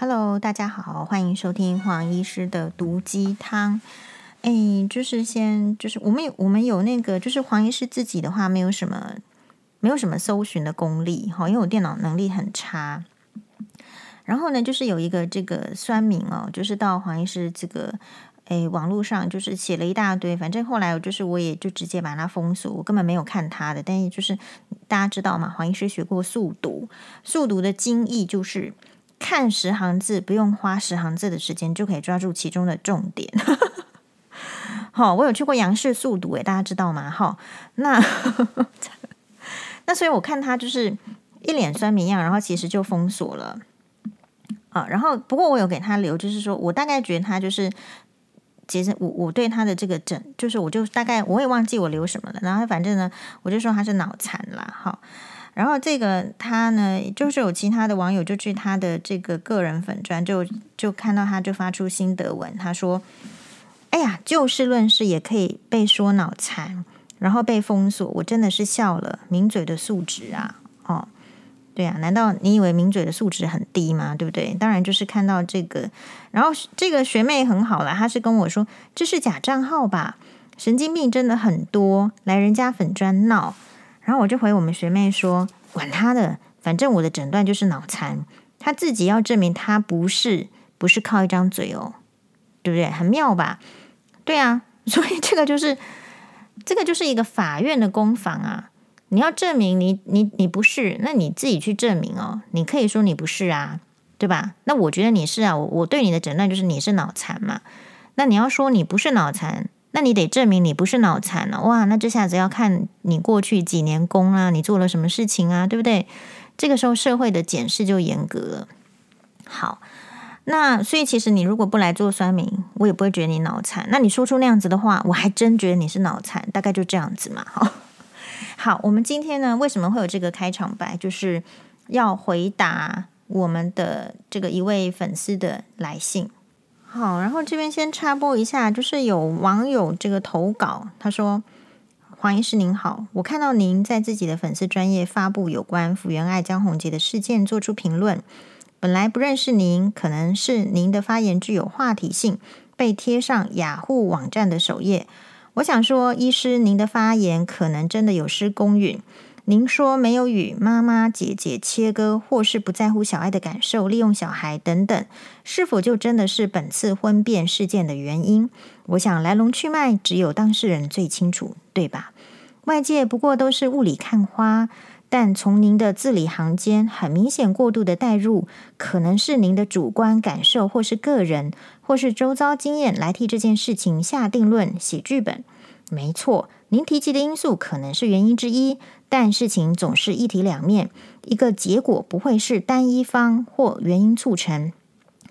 Hello，大家好，欢迎收听黄医师的毒鸡汤。哎，就是先，就是我们有我们有那个，就是黄医师自己的话，没有什么，没有什么搜寻的功力哈，因为我电脑能力很差。然后呢，就是有一个这个酸民哦，就是到黄医师这个哎网络上，就是写了一大堆，反正后来我就是我也就直接把它封锁，我根本没有看他的。但是就是大家知道嘛？黄医师学过速读，速读的精义就是。看十行字，不用花十行字的时间就可以抓住其中的重点。好，我有去过杨氏速读，诶，大家知道吗？哈，那那所以我看他就是一脸酸民样，然后其实就封锁了啊。然后不过我有给他留，就是说我大概觉得他就是，其实我我对他的这个整，就是我就大概我也忘记我留什么了。然后反正呢，我就说他是脑残啦，好。然后这个他呢，就是有其他的网友就去他的这个个人粉专，就就看到他就发出心得文，他说：“哎呀，就事论事也可以被说脑残，然后被封锁，我真的是笑了。名嘴的素质啊，哦，对啊，难道你以为名嘴的素质很低吗？对不对？当然就是看到这个，然后这个学妹很好了，她是跟我说这是假账号吧，神经病真的很多，来人家粉专闹。”然后我就回我们学妹说：“管他的，反正我的诊断就是脑残。他自己要证明他不是，不是靠一张嘴哦，对不对？很妙吧？对啊，所以这个就是这个就是一个法院的攻防啊。你要证明你你你不是，那你自己去证明哦。你可以说你不是啊，对吧？那我觉得你是啊，我我对你的诊断就是你是脑残嘛。那你要说你不是脑残。”那你得证明你不是脑残了，哇！那这下子要看你过去几年功啊，你做了什么事情啊，对不对？这个时候社会的检视就严格了。好，那所以其实你如果不来做酸民，我也不会觉得你脑残。那你说出那样子的话，我还真觉得你是脑残。大概就这样子嘛。好，好，我们今天呢，为什么会有这个开场白？就是要回答我们的这个一位粉丝的来信。好，然后这边先插播一下，就是有网友这个投稿，他说：“黄医师您好，我看到您在自己的粉丝专业发布有关福原爱江宏杰的事件，做出评论。本来不认识您，可能是您的发言具有话题性，被贴上雅虎网站的首页。我想说，医师您的发言可能真的有失公允。”您说没有与妈妈、姐姐切割，或是不在乎小爱的感受，利用小孩等等，是否就真的是本次婚变事件的原因？我想来龙去脉只有当事人最清楚，对吧？外界不过都是雾里看花，但从您的字里行间，很明显过度的带入，可能是您的主观感受，或是个人，或是周遭经验来替这件事情下定论、写剧本。没错，您提及的因素可能是原因之一。但事情总是一体两面，一个结果不会是单一方或原因促成。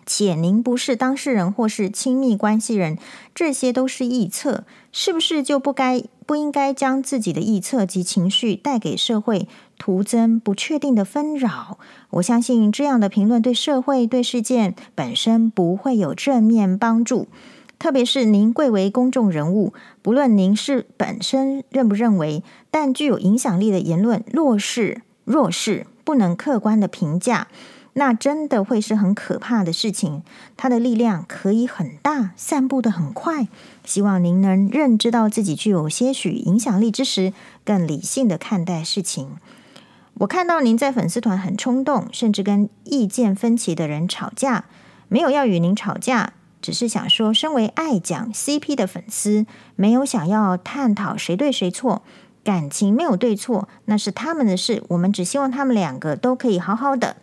且您不是当事人或是亲密关系人，这些都是臆测，是不是就不该不应该将自己的臆测及情绪带给社会，徒增不确定的纷扰？我相信这样的评论对社会对事件本身不会有正面帮助。特别是您贵为公众人物，不论您是本身认不认为，但具有影响力的言论，若是若是不能客观的评价，那真的会是很可怕的事情。它的力量可以很大，散布得很快。希望您能认知到自己具有些许影响力之时，更理性的看待事情。我看到您在粉丝团很冲动，甚至跟意见分歧的人吵架，没有要与您吵架。只是想说，身为爱讲 CP 的粉丝，没有想要探讨谁对谁错，感情没有对错，那是他们的事。我们只希望他们两个都可以好好的，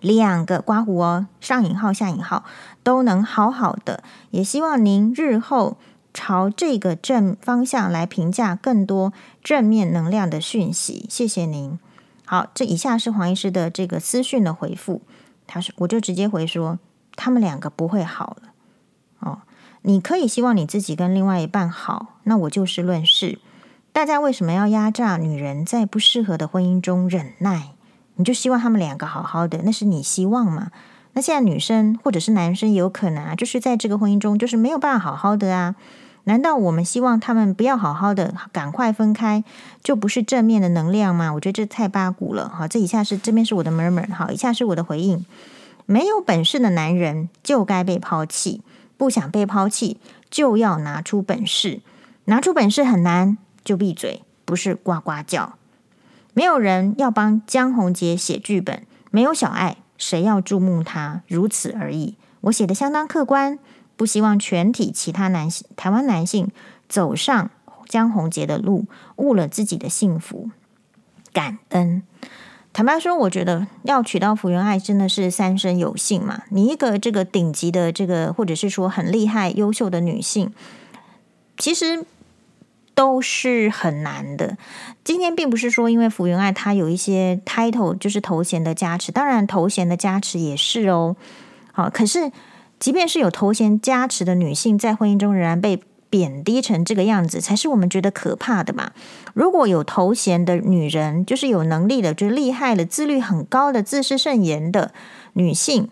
两个刮胡哦，上引号下引号都能好好的。也希望您日后朝这个正方向来评价更多正面能量的讯息。谢谢您。好，这以下是黄医师的这个私讯的回复，他说我就直接回说，他们两个不会好了。哦，你可以希望你自己跟另外一半好，那我就事论事。大家为什么要压榨女人在不适合的婚姻中忍耐？你就希望他们两个好好的，那是你希望吗？那现在女生或者是男生有可能啊，就是在这个婚姻中就是没有办法好好的啊。难道我们希望他们不要好好的，赶快分开，就不是正面的能量吗？我觉得这太八股了。好，这以下是这边是我的 murmur，好，以下是我的回应。没有本事的男人就该被抛弃，不想被抛弃就要拿出本事，拿出本事很难，就闭嘴，不是呱呱叫。没有人要帮江宏杰写剧本，没有小爱，谁要注目他？如此而已。我写的相当客观，不希望全体其他男性、台湾男性走上江宏杰的路，误了自己的幸福。感恩。坦白说，我觉得要娶到福原爱真的是三生有幸嘛。你一个这个顶级的这个，或者是说很厉害、优秀的女性，其实都是很难的。今天并不是说因为福原爱她有一些 title，就是头衔的加持，当然头衔的加持也是哦。好，可是即便是有头衔加持的女性，在婚姻中仍然被贬低成这个样子，才是我们觉得可怕的嘛。如果有头衔的女人，就是有能力的，就是厉害的，自律很高的，自视甚严的女性，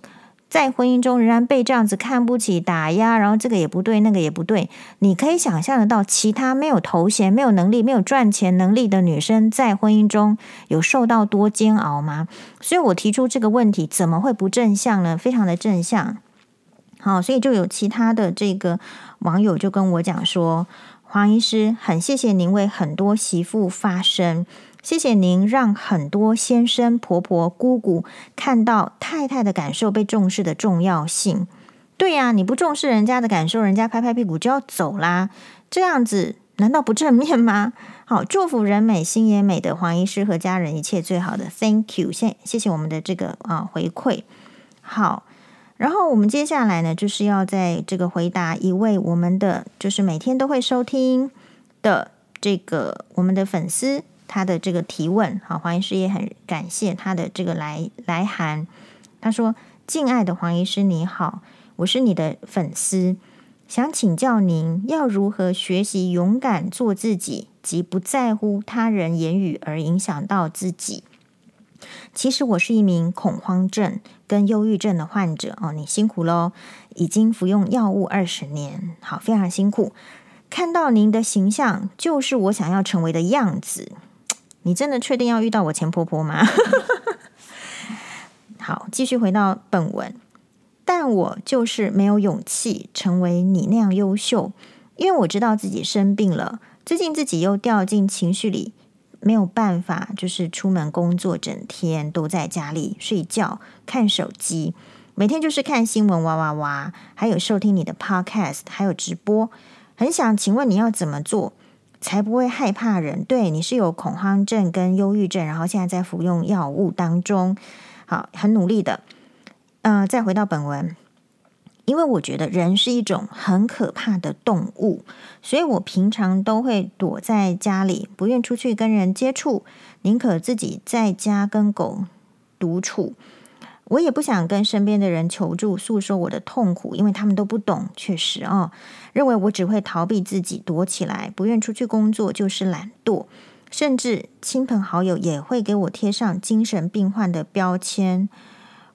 在婚姻中仍然被这样子看不起、打压，然后这个也不对，那个也不对，你可以想象得到，其他没有头衔、没有能力、没有赚钱能力的女生，在婚姻中有受到多煎熬吗？所以我提出这个问题，怎么会不正向呢？非常的正向。好，所以就有其他的这个网友就跟我讲说，黄医师很谢谢您为很多媳妇发声，谢谢您让很多先生、婆婆、姑姑看到太太的感受被重视的重要性。对呀，你不重视人家的感受，人家拍拍屁股就要走啦，这样子难道不正面吗？好，祝福人美心也美的黄医师和家人一切最好的，Thank you，谢谢谢我们的这个啊回馈，好。然后我们接下来呢，就是要在这个回答一位我们的，就是每天都会收听的这个我们的粉丝他的这个提问。好，黄医师也很感谢他的这个来来函。他说：“敬爱的黄医师你好，我是你的粉丝，想请教您要如何学习勇敢做自己，及不在乎他人言语而影响到自己。”其实我是一名恐慌症跟忧郁症的患者哦，你辛苦喽，已经服用药物二十年，好，非常辛苦。看到您的形象就是我想要成为的样子，你真的确定要遇到我前婆婆吗？好，继续回到本文，但我就是没有勇气成为你那样优秀，因为我知道自己生病了，最近自己又掉进情绪里。没有办法，就是出门工作，整天都在家里睡觉、看手机，每天就是看新闻，哇哇哇，还有收听你的 podcast，还有直播。很想请问你要怎么做，才不会害怕人？对，你是有恐慌症跟忧郁症，然后现在在服用药物当中，好，很努力的。嗯、再回到本文。因为我觉得人是一种很可怕的动物，所以我平常都会躲在家里，不愿出去跟人接触，宁可自己在家跟狗独处。我也不想跟身边的人求助，诉说我的痛苦，因为他们都不懂。确实哦，认为我只会逃避自己，躲起来，不愿出去工作就是懒惰，甚至亲朋好友也会给我贴上精神病患的标签。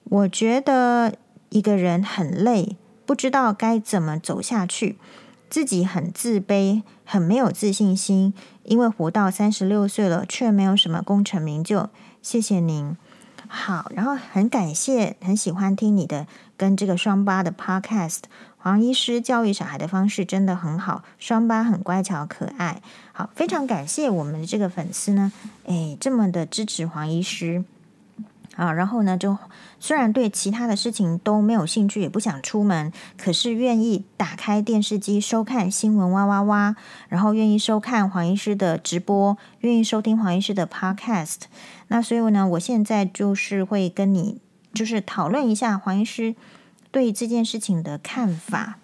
我觉得一个人很累。不知道该怎么走下去，自己很自卑，很没有自信心，因为活到三十六岁了，却没有什么功成名就。谢谢您，好，然后很感谢，很喜欢听你的跟这个双八的 podcast。黄医师教育小孩的方式真的很好，双八很乖巧可爱。好，非常感谢我们的这个粉丝呢，诶，这么的支持黄医师。啊，然后呢，就虽然对其他的事情都没有兴趣，也不想出门，可是愿意打开电视机收看新闻哇哇哇，然后愿意收看黄医师的直播，愿意收听黄医师的 podcast。那所以呢，我现在就是会跟你就是讨论一下黄医师对这件事情的看法。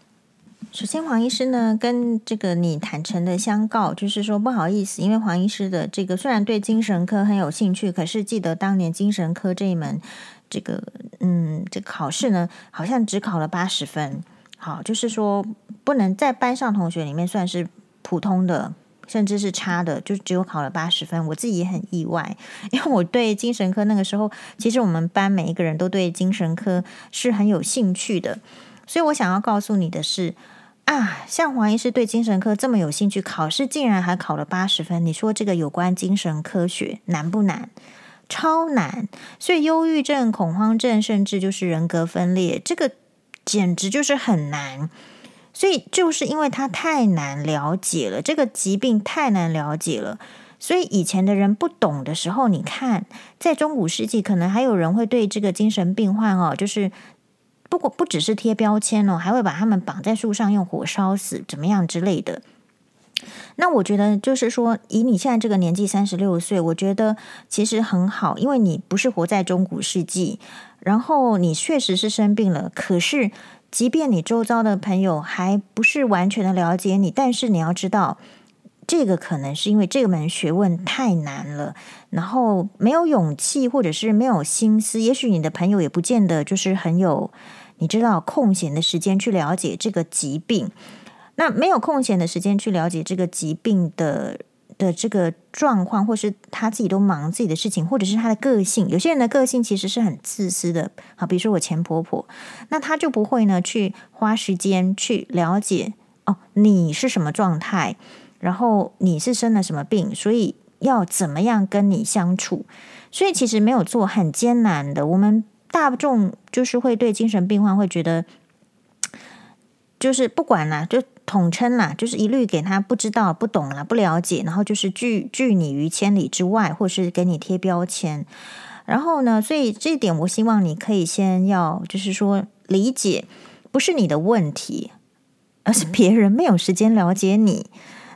首先，黄医师呢跟这个你坦诚的相告，就是说不好意思，因为黄医师的这个虽然对精神科很有兴趣，可是记得当年精神科这一门这个嗯这考试呢，好像只考了八十分。好，就是说不能在班上同学里面算是普通的，甚至是差的，就只有考了八十分。我自己也很意外，因为我对精神科那个时候，其实我们班每一个人都对精神科是很有兴趣的，所以我想要告诉你的是。啊，像黄医师对精神科这么有兴趣，考试竟然还考了八十分。你说这个有关精神科学难不难？超难。所以忧郁症、恐慌症，甚至就是人格分裂，这个简直就是很难。所以就是因为它太难了解了，这个疾病太难了解了，所以以前的人不懂的时候，你看，在中古世纪，可能还有人会对这个精神病患哦，就是不过不只是贴标签哦，还会把他们绑在树上用火烧死，怎么样之类的。那我觉得就是说，以你现在这个年纪三十六岁，我觉得其实很好，因为你不是活在中古世纪，然后你确实是生病了，可是。即便你周遭的朋友还不是完全的了解你，但是你要知道，这个可能是因为这门学问太难了，然后没有勇气，或者是没有心思。也许你的朋友也不见得就是很有，你知道空闲的时间去了解这个疾病。那没有空闲的时间去了解这个疾病的。的这个状况，或是他自己都忙自己的事情，或者是他的个性，有些人的个性其实是很自私的。好，比如说我前婆婆，那他就不会呢去花时间去了解哦，你是什么状态，然后你是生了什么病，所以要怎么样跟你相处。所以其实没有做很艰难的。我们大众就是会对精神病患会觉得，就是不管啦，就。统称啦，就是一律给他不知道、不懂啦、不了解，然后就是拒拒你于千里之外，或是给你贴标签。然后呢，所以这一点我希望你可以先要，就是说理解，不是你的问题，而是别人没有时间了解你。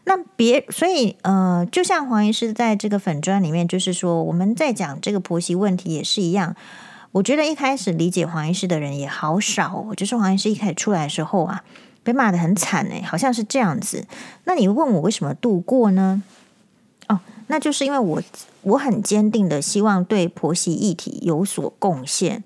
那别，所以呃，就像黄医师在这个粉砖里面，就是说我们在讲这个婆媳问题也是一样。我觉得一开始理解黄医师的人也好少哦，就是黄医师一开始出来的时候啊。被骂得很惨哎，好像是这样子。那你问我为什么度过呢？哦，那就是因为我我很坚定的希望对婆媳议题有所贡献。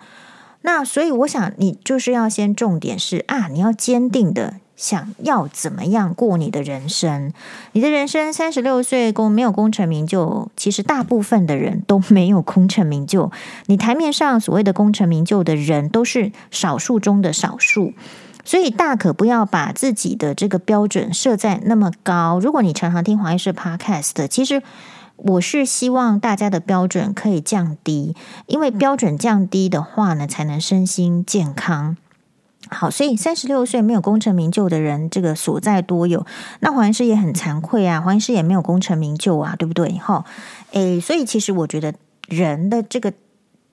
那所以我想你就是要先重点是啊，你要坚定的想要怎么样过你的人生。你的人生三十六岁功没有功成名就，其实大部分的人都没有功成名就。你台面上所谓的功成名就的人，都是少数中的少数。所以大可不要把自己的这个标准设在那么高。如果你常常听黄医师 Podcast，其实我是希望大家的标准可以降低，因为标准降低的话呢，才能身心健康。好，所以三十六岁没有功成名就的人，这个所在多有。那黄医师也很惭愧啊，黄医师也没有功成名就啊，对不对？哈，诶，所以其实我觉得人的这个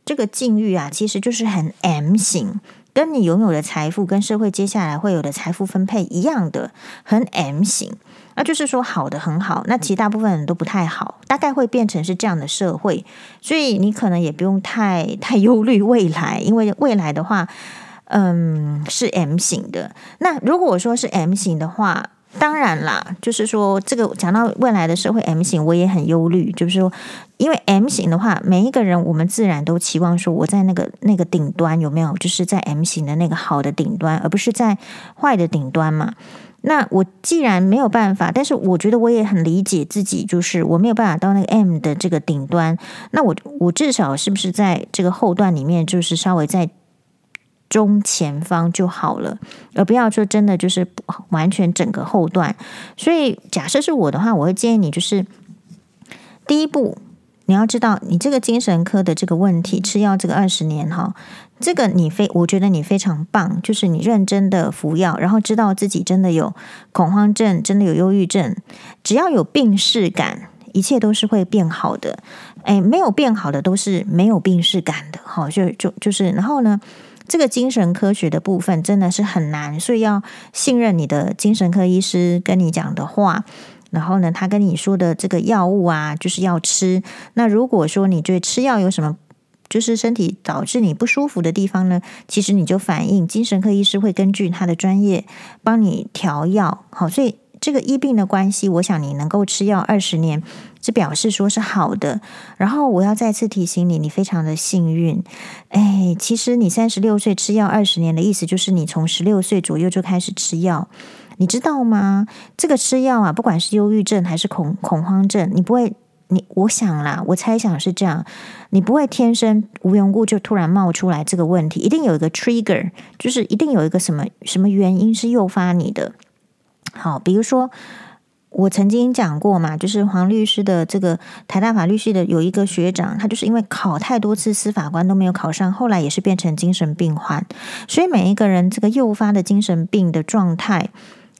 这个境遇啊，其实就是很 M 型。跟你拥有的财富跟社会接下来会有的财富分配一样的，很 M 型，那就是说好的很好，那其实大部分人都不太好，大概会变成是这样的社会，所以你可能也不用太太忧虑未来，因为未来的话，嗯，是 M 型的。那如果说是 M 型的话，当然啦，就是说这个讲到未来的社会 M 型，我也很忧虑，就是说。因为 M 型的话，每一个人我们自然都期望说，我在那个那个顶端有没有，就是在 M 型的那个好的顶端，而不是在坏的顶端嘛。那我既然没有办法，但是我觉得我也很理解自己，就是我没有办法到那个 M 的这个顶端，那我我至少是不是在这个后段里面，就是稍微在中前方就好了，而不要说真的就是完全整个后段。所以假设是我的话，我会建议你就是第一步。你要知道，你这个精神科的这个问题，吃药这个二十年哈，这个你非我觉得你非常棒，就是你认真的服药，然后知道自己真的有恐慌症，真的有忧郁症，只要有病识感，一切都是会变好的。诶，没有变好的都是没有病识感的，哈，就就就是，然后呢，这个精神科学的部分真的是很难，所以要信任你的精神科医师跟你讲的话。然后呢，他跟你说的这个药物啊，就是要吃。那如果说你对吃药有什么，就是身体导致你不舒服的地方呢，其实你就反映精神科医师会根据他的专业帮你调药。好，所以这个医病的关系，我想你能够吃药二十年，这表示说是好的。然后我要再次提醒你，你非常的幸运。哎，其实你三十六岁吃药二十年的意思，就是你从十六岁左右就开始吃药。你知道吗？这个吃药啊，不管是忧郁症还是恐恐慌症，你不会，你我想啦，我猜想是这样，你不会天生无缘故就突然冒出来这个问题，一定有一个 trigger，就是一定有一个什么什么原因是诱发你的。好，比如说。我曾经讲过嘛，就是黄律师的这个台大法律系的有一个学长，他就是因为考太多次司法官都没有考上，后来也是变成精神病患。所以每一个人这个诱发的精神病的状态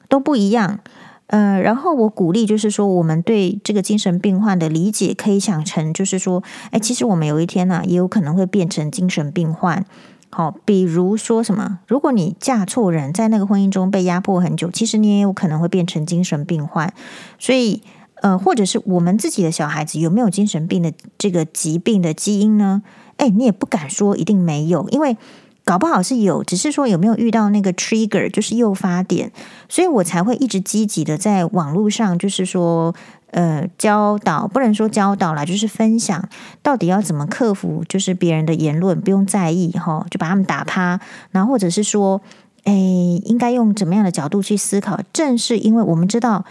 都不一样。呃，然后我鼓励就是说，我们对这个精神病患的理解可以想成就是说，哎，其实我们有一天呢、也有可能会变成精神病患。好，比如说什么？如果你嫁错人，在那个婚姻中被压迫很久，其实你也有可能会变成精神病患。所以，呃，或者是我们自己的小孩子有没有精神病的这个疾病的基因呢？诶，你也不敢说一定没有，因为搞不好是有，只是说有没有遇到那个 trigger，就是诱发点。所以我才会一直积极的在网络上，就是说。呃，教导不能说教导啦，就是分享到底要怎么克服，就是别人的言论不用在意哈，就把他们打趴，然后或者是说，哎，应该用怎么样的角度去思考？正是因为我们知道，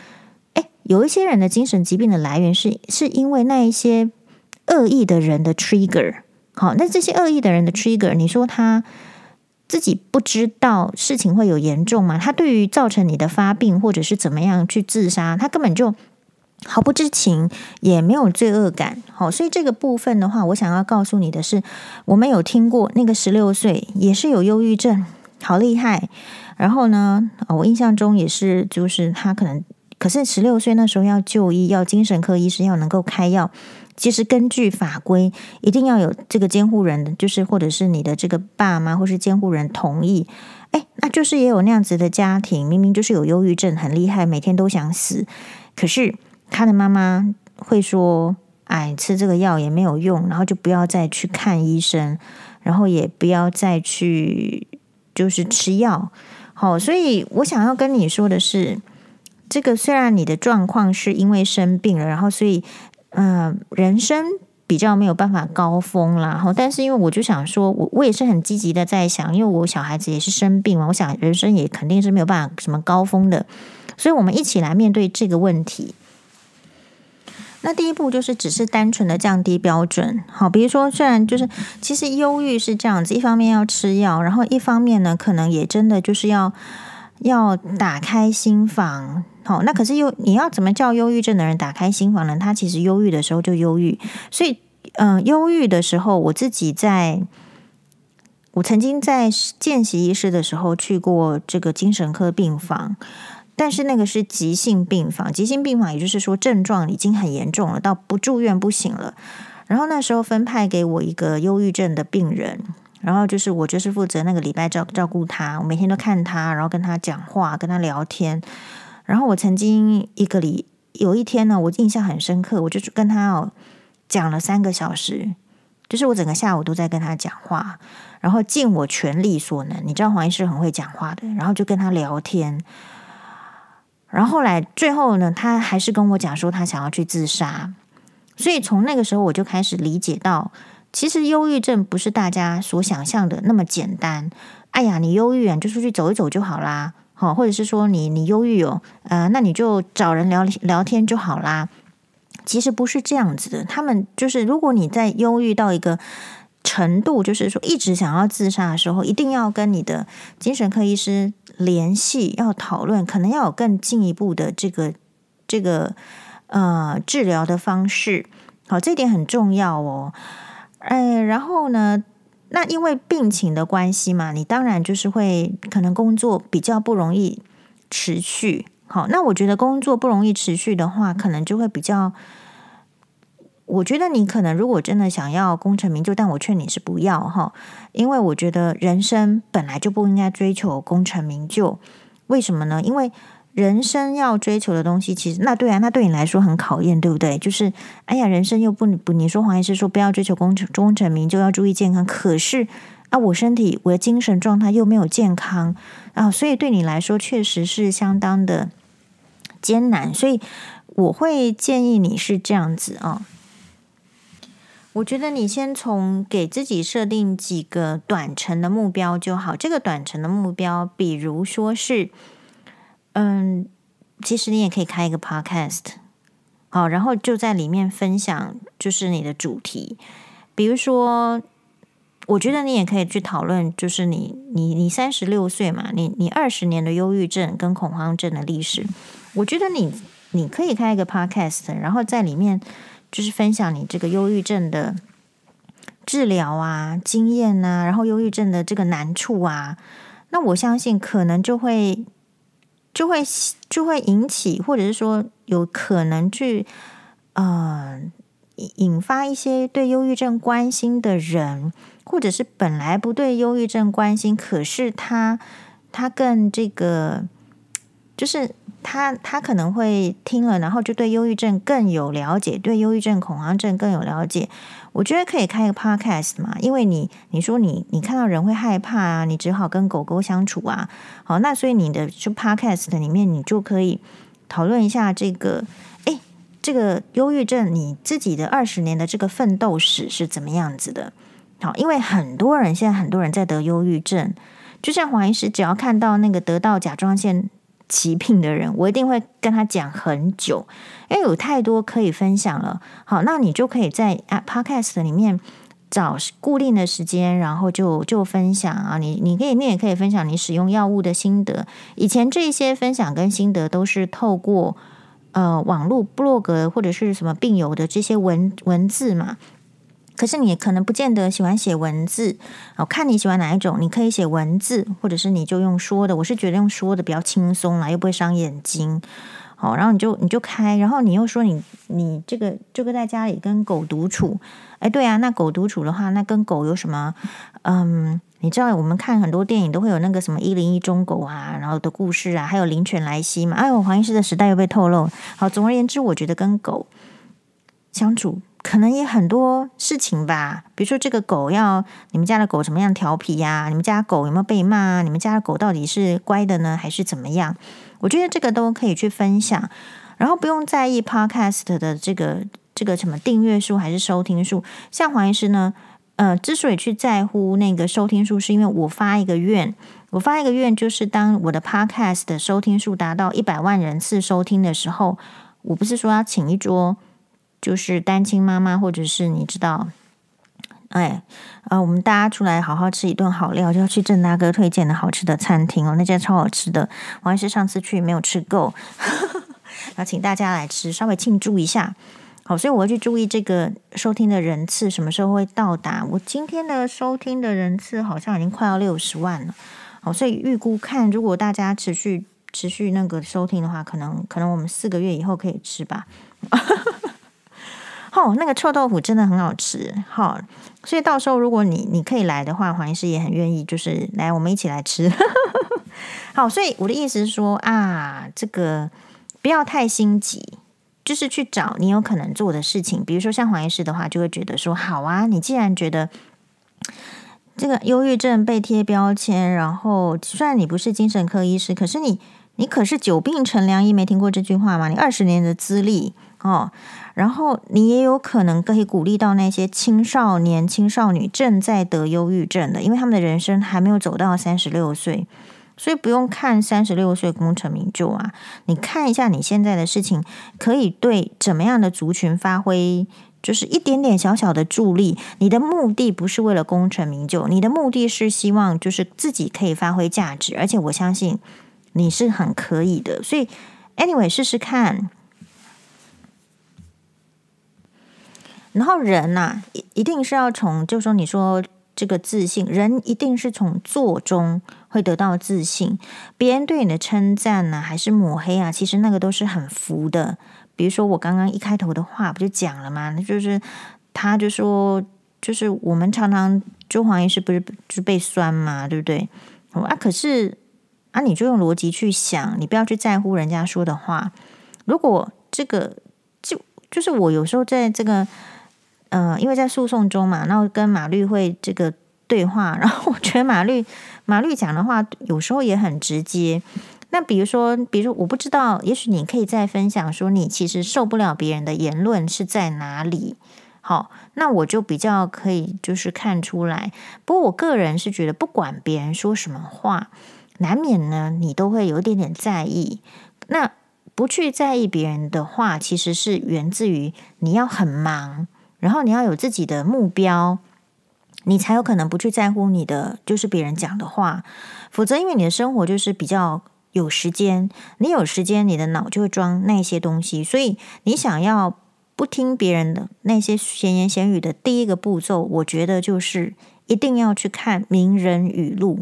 哎，有一些人的精神疾病的来源是是因为那一些恶意的人的 trigger，好，那这些恶意的人的 trigger，你说他自己不知道事情会有严重吗？他对于造成你的发病或者是怎么样去自杀，他根本就。毫不知情，也没有罪恶感，好，所以这个部分的话，我想要告诉你的是，我们有听过那个十六岁也是有忧郁症，好厉害。然后呢，我印象中也是，就是他可能，可是十六岁那时候要就医，要精神科医师要能够开药，其实根据法规，一定要有这个监护人的，就是或者是你的这个爸妈或是监护人同意。哎，那就是也有那样子的家庭，明明就是有忧郁症，很厉害，每天都想死，可是。他的妈妈会说：“哎，吃这个药也没有用，然后就不要再去看医生，然后也不要再去就是吃药。”好，所以我想要跟你说的是，这个虽然你的状况是因为生病了，然后所以嗯、人生比较没有办法高峰啦。然后，但是因为我就想说，我我也是很积极的在想，因为我小孩子也是生病嘛，我想人生也肯定是没有办法什么高峰的，所以我们一起来面对这个问题。那第一步就是只是单纯的降低标准，好，比如说虽然就是其实忧郁是这样子，一方面要吃药，然后一方面呢，可能也真的就是要要打开心房，好，那可是又你要怎么叫忧郁症的人打开心房呢？他其实忧郁的时候就忧郁，所以嗯，忧郁的时候，我自己在，我曾经在见习医师的时候去过这个精神科病房。但是那个是急性病房，急性病房也就是说症状已经很严重了，到不住院不行了。然后那时候分派给我一个忧郁症的病人，然后就是我就是负责那个礼拜照照顾他，我每天都看他，然后跟他讲话，跟他聊天。然后我曾经一个礼有一天呢，我印象很深刻，我就跟他哦讲了三个小时，就是我整个下午都在跟他讲话，然后尽我全力所能。你知道黄医师很会讲话的，然后就跟他聊天。然后后来最后呢，他还是跟我讲说他想要去自杀，所以从那个时候我就开始理解到，其实忧郁症不是大家所想象的那么简单。哎呀，你忧郁啊，就出去走一走就好啦，好，或者是说你你忧郁哦，呃，那你就找人聊聊天就好啦。其实不是这样子的，他们就是如果你在忧郁到一个程度，就是说一直想要自杀的时候，一定要跟你的精神科医师。联系要讨论，可能要有更进一步的这个这个呃治疗的方式，好，这点很重要哦。哎，然后呢，那因为病情的关系嘛，你当然就是会可能工作比较不容易持续。好，那我觉得工作不容易持续的话，可能就会比较。我觉得你可能如果真的想要功成名就，但我劝你是不要哈，因为我觉得人生本来就不应该追求功成名就。为什么呢？因为人生要追求的东西，其实那对啊，那对你来说很考验，对不对？就是哎呀，人生又不不，你说黄医师说不要追求功成功成名就，要注意健康。可是啊，我身体我的精神状态又没有健康啊，所以对你来说确实是相当的艰难。所以我会建议你是这样子啊。我觉得你先从给自己设定几个短程的目标就好。这个短程的目标，比如说是，嗯，其实你也可以开一个 podcast，好，然后就在里面分享，就是你的主题。比如说，我觉得你也可以去讨论，就是你你你三十六岁嘛，你你二十年的忧郁症跟恐慌症的历史。我觉得你你可以开一个 podcast，然后在里面就是分享你这个忧郁症的治疗啊、经验啊，然后忧郁症的这个难处啊，那我相信可能就会就会就会引起，或者是说有可能去呃引发一些对忧郁症关心的人，或者是本来不对忧郁症关心，可是他他更这个就是。他他可能会听了，然后就对忧郁症更有了解，对忧郁症、恐慌症更有了解。我觉得可以开一个 podcast 嘛，因为你你说你你看到人会害怕啊，你只好跟狗狗相处啊。好，那所以你的就 podcast 里面，你就可以讨论一下这个，诶，这个忧郁症你自己的二十年的这个奋斗史是怎么样子的？好，因为很多人现在很多人在得忧郁症，就像黄医师，只要看到那个得到甲状腺。疾病的人，我一定会跟他讲很久，因为有太多可以分享了。好，那你就可以在啊 Podcast 里面找固定的时间，然后就就分享啊。你你可以，你也可以分享你使用药物的心得。以前这些分享跟心得都是透过呃网络部落格或者是什么病友的这些文文字嘛。可是你可能不见得喜欢写文字，哦，看你喜欢哪一种，你可以写文字，或者是你就用说的。我是觉得用说的比较轻松啦，又不会伤眼睛。好，然后你就你就开，然后你又说你你这个这个在家里跟狗独处，哎，对啊，那狗独处的话，那跟狗有什么？嗯，你知道我们看很多电影都会有那个什么一零一忠狗啊，然后的故事啊，还有灵犬莱西嘛。哎呦，黄医师的时代又被透露。好，总而言之，我觉得跟狗相处。可能也很多事情吧，比如说这个狗要你们家的狗怎么样调皮呀？你们家狗有没有被骂？啊你们家的狗到底是乖的呢，还是怎么样？我觉得这个都可以去分享，然后不用在意 Podcast 的这个这个什么订阅数还是收听数。像黄医师呢，呃，之所以去在乎那个收听数，是因为我发一个愿，我发一个愿，就是当我的 Podcast 的收听数达到一百万人次收听的时候，我不是说要请一桌。就是单亲妈妈，或者是你知道，哎，啊，我们大家出来好好吃一顿好料，就要去郑大哥推荐的好吃的餐厅哦，那家超好吃的，我还是上次去没有吃够，然后请大家来吃，稍微庆祝一下。好，所以我会去注意这个收听的人次什么时候会到达。我今天的收听的人次好像已经快要六十万了，好，所以预估看，如果大家持续持续那个收听的话，可能可能我们四个月以后可以吃吧。哦，那个臭豆腐真的很好吃，好，所以到时候如果你你可以来的话，黄医师也很愿意，就是来我们一起来吃。好，所以我的意思是说啊，这个不要太心急，就是去找你有可能做的事情。比如说像黄医师的话，就会觉得说，好啊，你既然觉得这个忧郁症被贴标签，然后虽然你不是精神科医师，可是你你可是久病成良医，没听过这句话吗？你二十年的资历哦。然后你也有可能可以鼓励到那些青少年、青少女正在得忧郁症的，因为他们的人生还没有走到三十六岁，所以不用看三十六岁功成名就啊。你看一下你现在的事情，可以对怎么样的族群发挥，就是一点点小小的助力。你的目的不是为了功成名就，你的目的是希望就是自己可以发挥价值，而且我相信你是很可以的。所以，anyway，试试看。然后人呐、啊，一一定是要从，就是说你说这个自信，人一定是从做中会得到自信。别人对你的称赞呢，还是抹黑啊？其实那个都是很浮的。比如说我刚刚一开头的话不就讲了吗？那就是他就说，就是我们常常就黄医师不是就被酸嘛，对不对？啊，可是啊，你就用逻辑去想，你不要去在乎人家说的话。如果这个就就是我有时候在这个。嗯、呃，因为在诉讼中嘛，然后跟马律会这个对话，然后我觉得马律马律讲的话有时候也很直接。那比如说，比如说，我不知道，也许你可以再分享说，你其实受不了别人的言论是在哪里？好，那我就比较可以就是看出来。不过我个人是觉得，不管别人说什么话，难免呢你都会有一点点在意。那不去在意别人的话，其实是源自于你要很忙。然后你要有自己的目标，你才有可能不去在乎你的就是别人讲的话。否则，因为你的生活就是比较有时间，你有时间，你的脑就会装那些东西。所以你想要不听别人的那些闲言闲语的第一个步骤，我觉得就是一定要去看名人语录。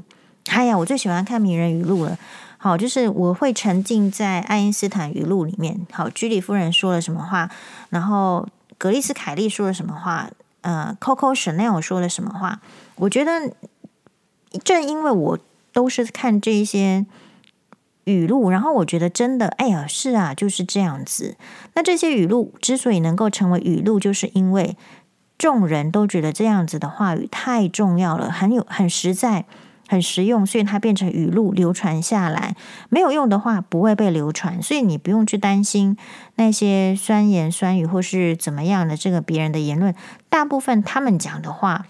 哎呀，我最喜欢看名人语录了。好，就是我会沉浸在爱因斯坦语录里面。好，居里夫人说了什么话，然后格丽斯凯利说了什么话，呃，Coco Chanel 说了什么话。我觉得正因为我都是看这些语录，然后我觉得真的，哎呀，是啊，就是这样子。那这些语录之所以能够成为语录，就是因为众人都觉得这样子的话语太重要了，很有很实在。很实用，所以它变成语录流传下来。没有用的话不会被流传，所以你不用去担心那些酸言酸语或是怎么样的这个别人的言论。大部分他们讲的话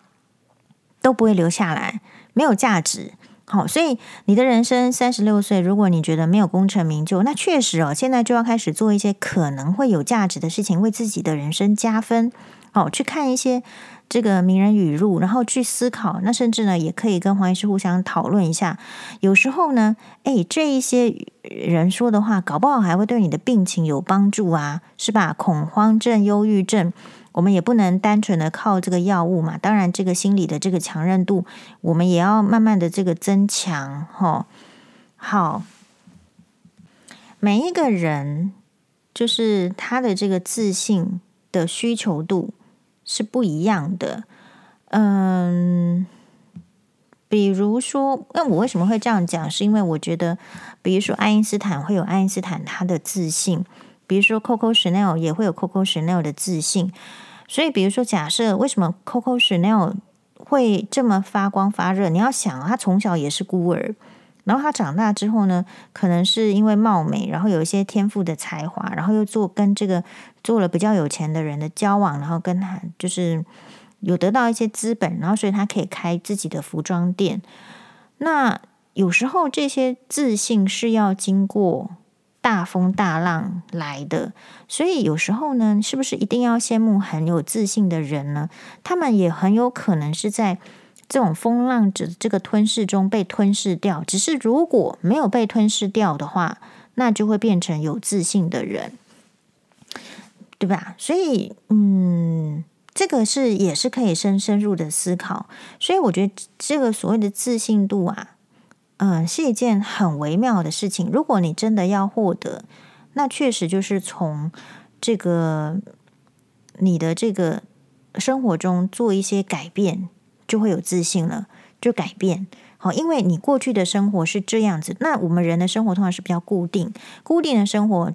都不会留下来，没有价值。好，所以你的人生三十六岁，如果你觉得没有功成名就，那确实哦，现在就要开始做一些可能会有价值的事情，为自己的人生加分。好，去看一些。这个名人语录，然后去思考，那甚至呢，也可以跟黄医师互相讨论一下。有时候呢，哎，这一些人说的话，搞不好还会对你的病情有帮助啊，是吧？恐慌症、忧郁症，我们也不能单纯的靠这个药物嘛。当然，这个心理的这个强韧度，我们也要慢慢的这个增强。哈，好，每一个人就是他的这个自信的需求度。是不一样的，嗯，比如说，那我为什么会这样讲？是因为我觉得，比如说爱因斯坦会有爱因斯坦他的自信，比如说 Coco Chanel 也会有 Coco Chanel 的自信。所以，比如说，假设为什么 Coco Chanel 会这么发光发热？你要想，他从小也是孤儿。然后他长大之后呢，可能是因为貌美，然后有一些天赋的才华，然后又做跟这个做了比较有钱的人的交往，然后跟他就是有得到一些资本，然后所以他可以开自己的服装店。那有时候这些自信是要经过大风大浪来的，所以有时候呢，是不是一定要羡慕很有自信的人呢？他们也很有可能是在。这种风浪者这个吞噬中被吞噬掉，只是如果没有被吞噬掉的话，那就会变成有自信的人，对吧？所以，嗯，这个是也是可以深深入的思考。所以，我觉得这个所谓的自信度啊，嗯，是一件很微妙的事情。如果你真的要获得，那确实就是从这个你的这个生活中做一些改变。就会有自信了，就改变好，因为你过去的生活是这样子。那我们人的生活通常是比较固定，固定的生活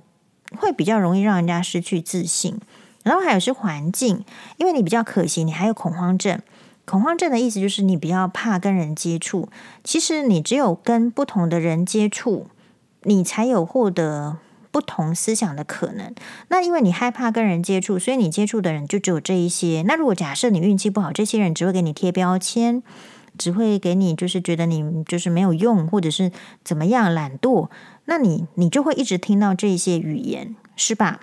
会比较容易让人家失去自信。然后还有是环境，因为你比较可惜，你还有恐慌症。恐慌症的意思就是你比较怕跟人接触。其实你只有跟不同的人接触，你才有获得。不同思想的可能，那因为你害怕跟人接触，所以你接触的人就只有这一些。那如果假设你运气不好，这些人只会给你贴标签，只会给你就是觉得你就是没有用，或者是怎么样懒惰，那你你就会一直听到这些语言，是吧？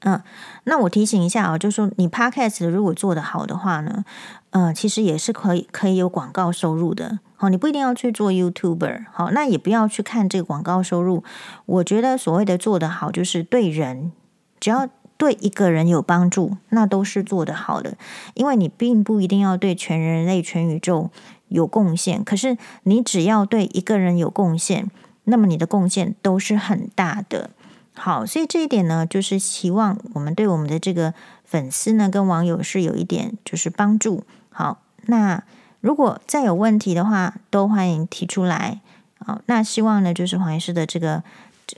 嗯，那我提醒一下啊，就是说你 Podcast 如果做得好的话呢，呃，其实也是可以可以有广告收入的。好，你不一定要去做 YouTuber，好，那也不要去看这个广告收入。我觉得所谓的做得好，就是对人，只要对一个人有帮助，那都是做得好的。因为你并不一定要对全人类、全宇宙有贡献，可是你只要对一个人有贡献，那么你的贡献都是很大的。好，所以这一点呢，就是希望我们对我们的这个粉丝呢，跟网友是有一点就是帮助。好，那。如果再有问题的话，都欢迎提出来。好，那希望呢，就是黄医师的这个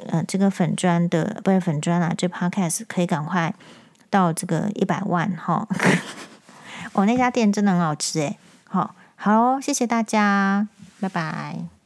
呃这个粉砖的不是粉砖啊，这 podcast 可以赶快到这个一百万哈。我、那家店真的很好吃诶。好，好，谢谢大家，拜拜。